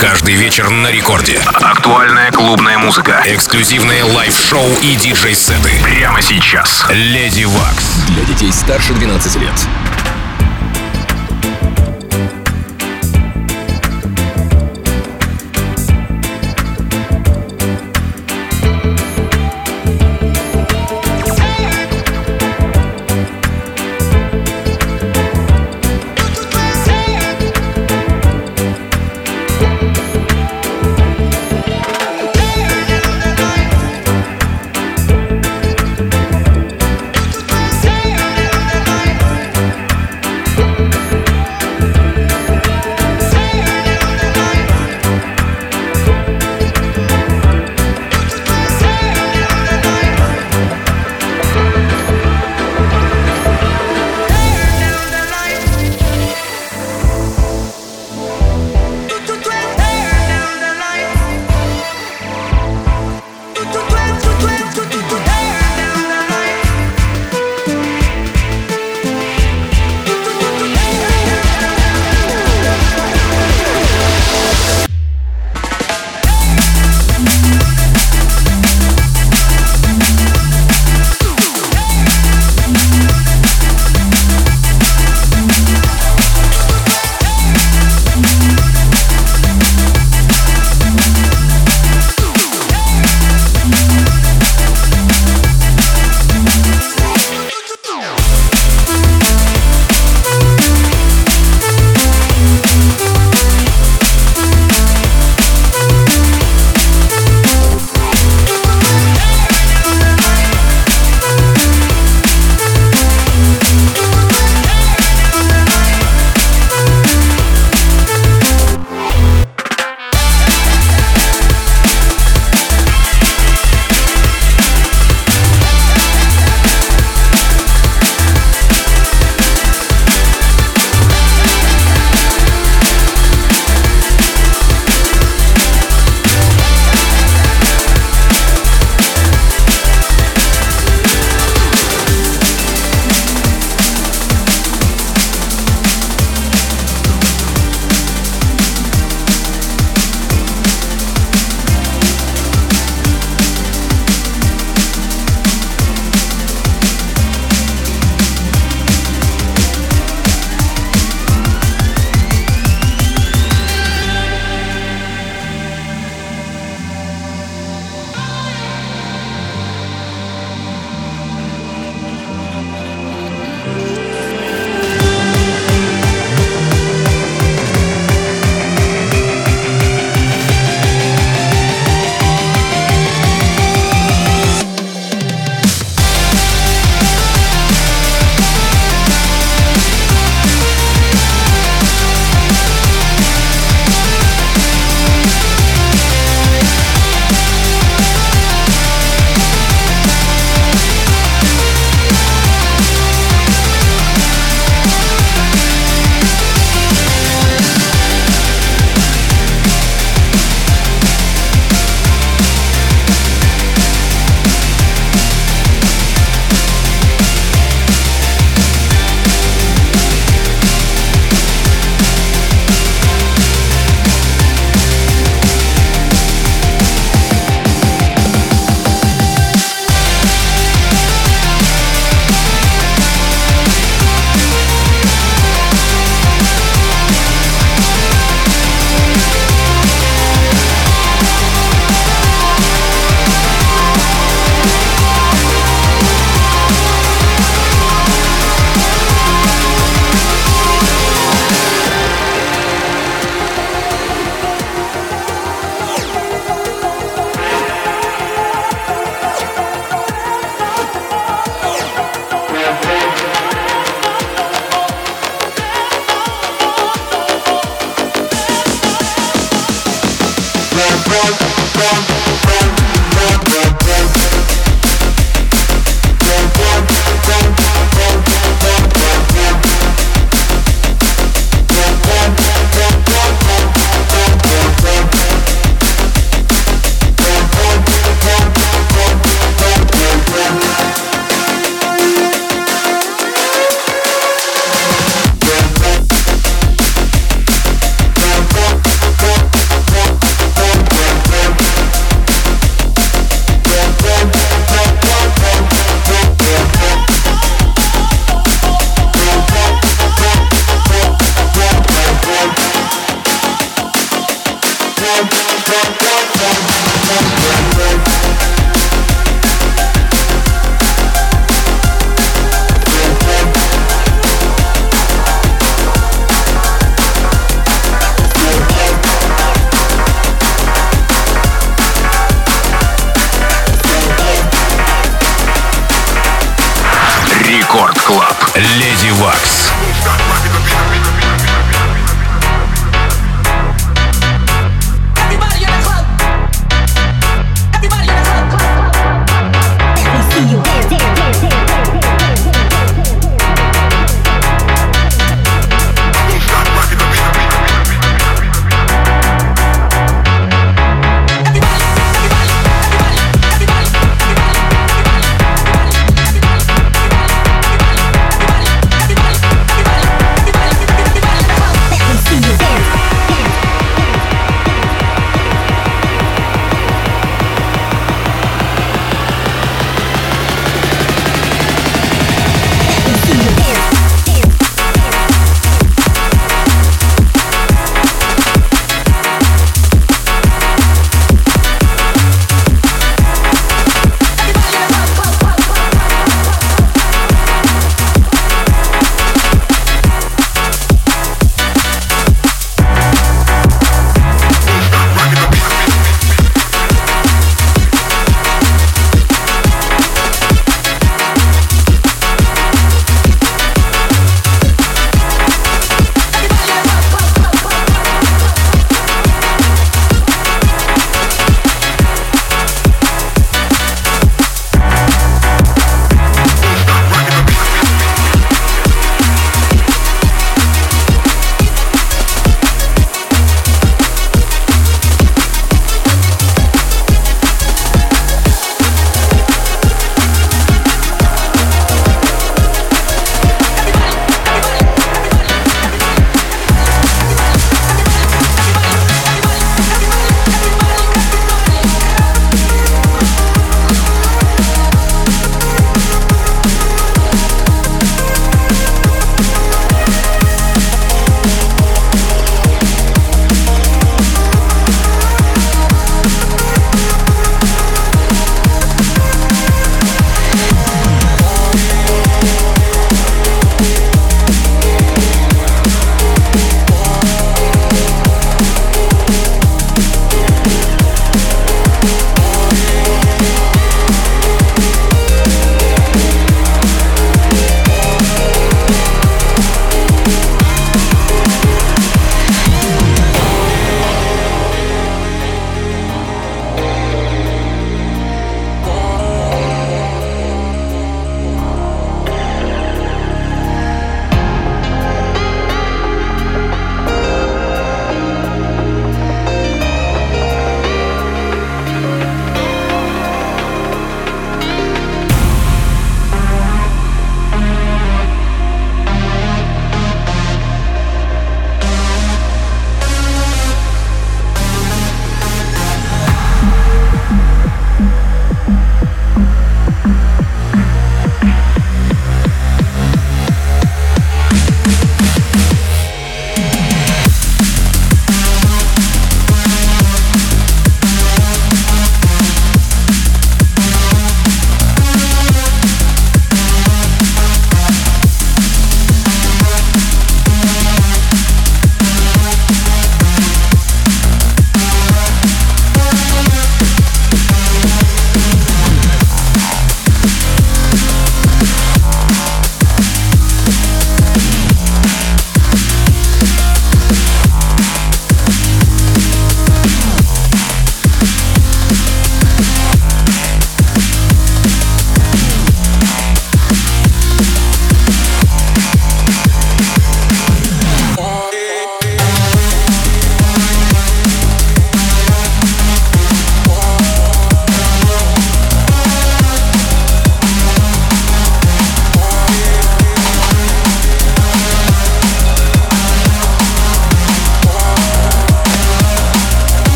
Каждый вечер на рекорде. Актуальная клубная музыка. Эксклюзивные лайв-шоу и диджей-сеты. Прямо сейчас. Леди Вакс. Для детей старше 12 лет.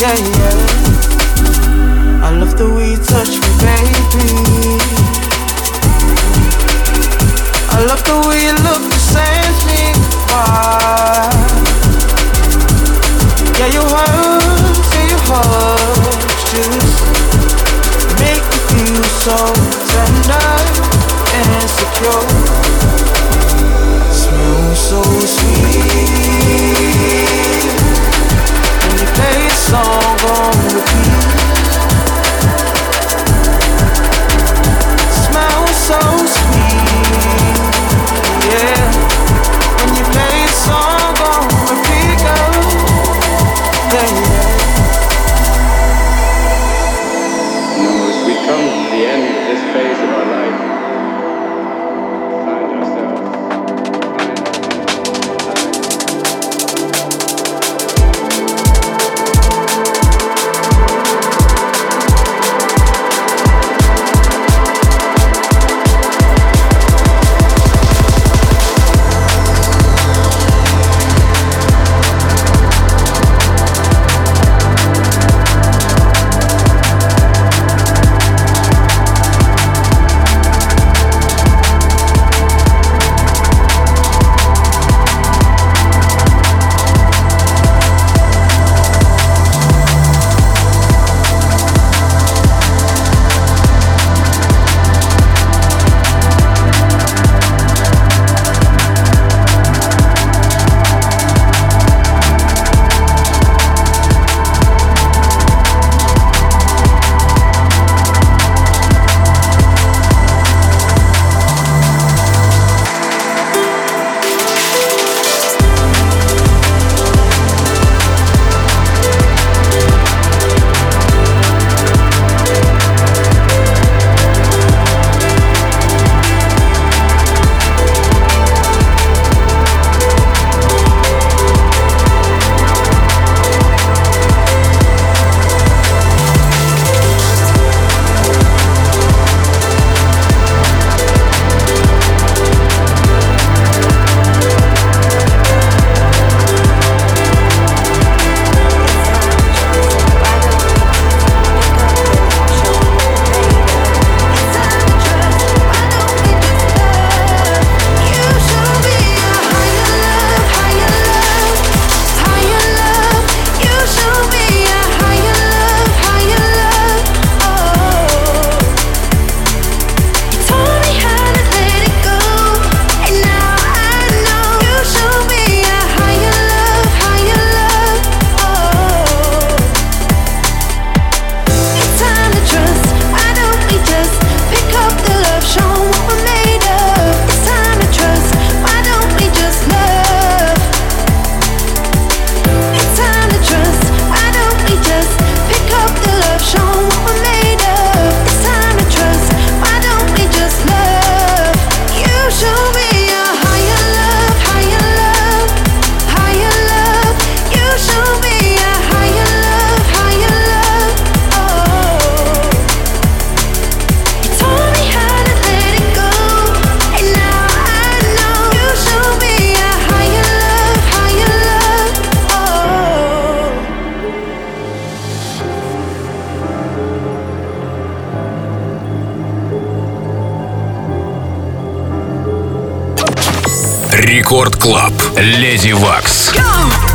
yeah, yeah. I love the way you touch me, baby. Рекорд Клаб. Леди Вакс. Go!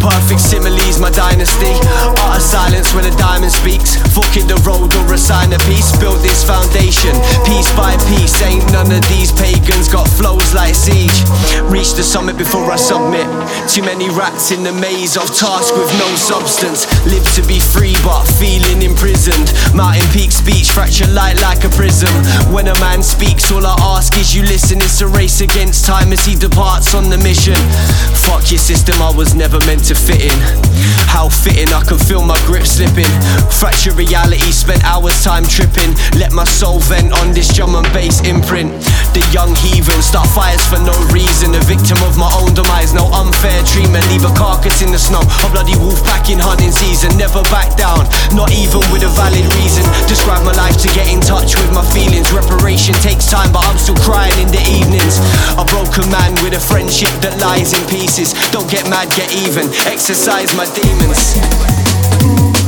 Perfect similes, my dynasty. Of silence when a diamond speaks. Fucking the road or a sign of peace. Built this foundation, piece by piece. Ain't none of these pagans got flows like siege. Reach the summit before I submit. Too many rats in the maze of task with no substance. Live to be free, but feeling imprisoned. Mountain peak speech, fracture light like a prism. When a man speaks, all I ask is you listen. It's a race against time as he departs on the mission. Fuck your system, I was never meant to fit in. How fitting, I can feel my grip slipping. Fracture reality, spent hours time tripping. Let my soul vent on this drum and bass imprint. The young heathen start fires for no reason. A victim of my own demise, no unfair treatment. Leave a carcass in the snow. A bloody wolf back in hunting season. Never back down, not even with a valid reason. Describe my life to get in touch with my feelings. Reparation takes time, but I'm still crying in the evenings. A broken man with a friendship that lies in pieces. Don't get mad, get even. Exercise my demons.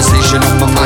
Condensation on my mind